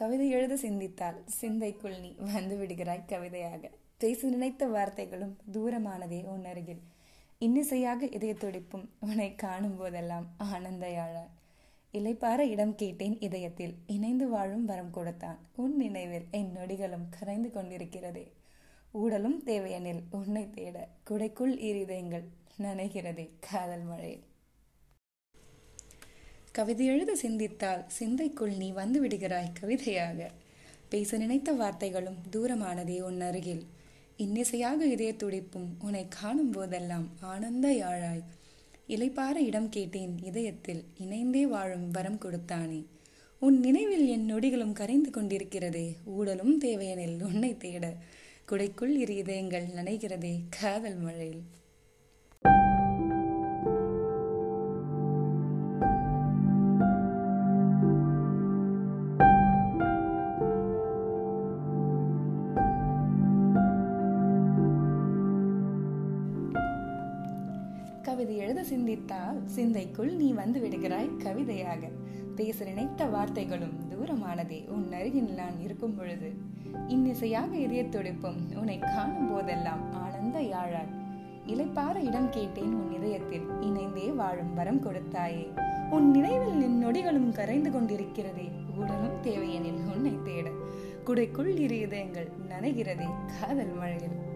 கவிதை எழுத சிந்தித்தால் சிந்தைக்குள் நீ வந்து விடுகிறாய் கவிதையாக. பேச நினைத்த வார்த்தைகளும் தூரமானதே உன் அருகில். இன்னிசையாக இதய துடிப்பும் உன்னை காணும் போதெல்லாம் ஆனந்தையாழ இலைப்பார இடம் கேட்டேன் இதயத்தில். இணைந்து வாழும் வரம் கொடுத்தான். உன் நினைவில் என் நொடிகளும் கரைந்து கொண்டிருக்கிறதே. ஊடலும் தேவையெனில் உன்னை தேட. குடைக்குள் இருதயங்கள் நனைகிறதே காதல் மழையில். கவிதை எழுத சிந்தித்தால் சிந்தைக்குள் நீ வந்து விடுகிறாய் கவிதையாக. பேச நினைத்த வார்த்தைகளும் தூரமானதே உன் அருகில். இன்னிசையாக இதய துடிப்பும் உன்னை காணும் போதெல்லாம் ஆனந்த யாழாய். இலைப்பார இடம் கேட்டேன் இதயத்தில் இணைந்தே வாழும் வரம் கொடுத்தானே. உன் நினைவில் என் நொடிகளும் கரைந்து கொண்டிருக்கிறதே ஊடலும் தேவையெனில் உன்னை தேட. குடைக்குள் இரு இதயங்கள் நனைகிறதே காதல் மழையில். கவிதை எழுத சிந்தித்தால் சிந்தைக்குள் நீ வந்து விடுகிறாய் கவிதையாக. பேச நினைத்த வார்த்தைகளும் தூரமானதே உன் அருகில் நான் இருக்கும் பொழுது. இன்னிசையாக இதய துடிப்பும் உன்னை காணும் போதெல்லாம் ஆனந்த யாழாய் இலைப்பார இடம் கேட்டேன் உன் இதயத்தில் இணைந்தே வாழும் வரம் கொடுத்தாயே. உன் நினைவில் என் நொடிகளும் கரைந்து கொண்டிருக்கிறதே உடலும் தேவையெனில் உன்னை தேட. குடைக்குள் இரு இதயங்கள் நனைகிறதே காதல் மழையில்.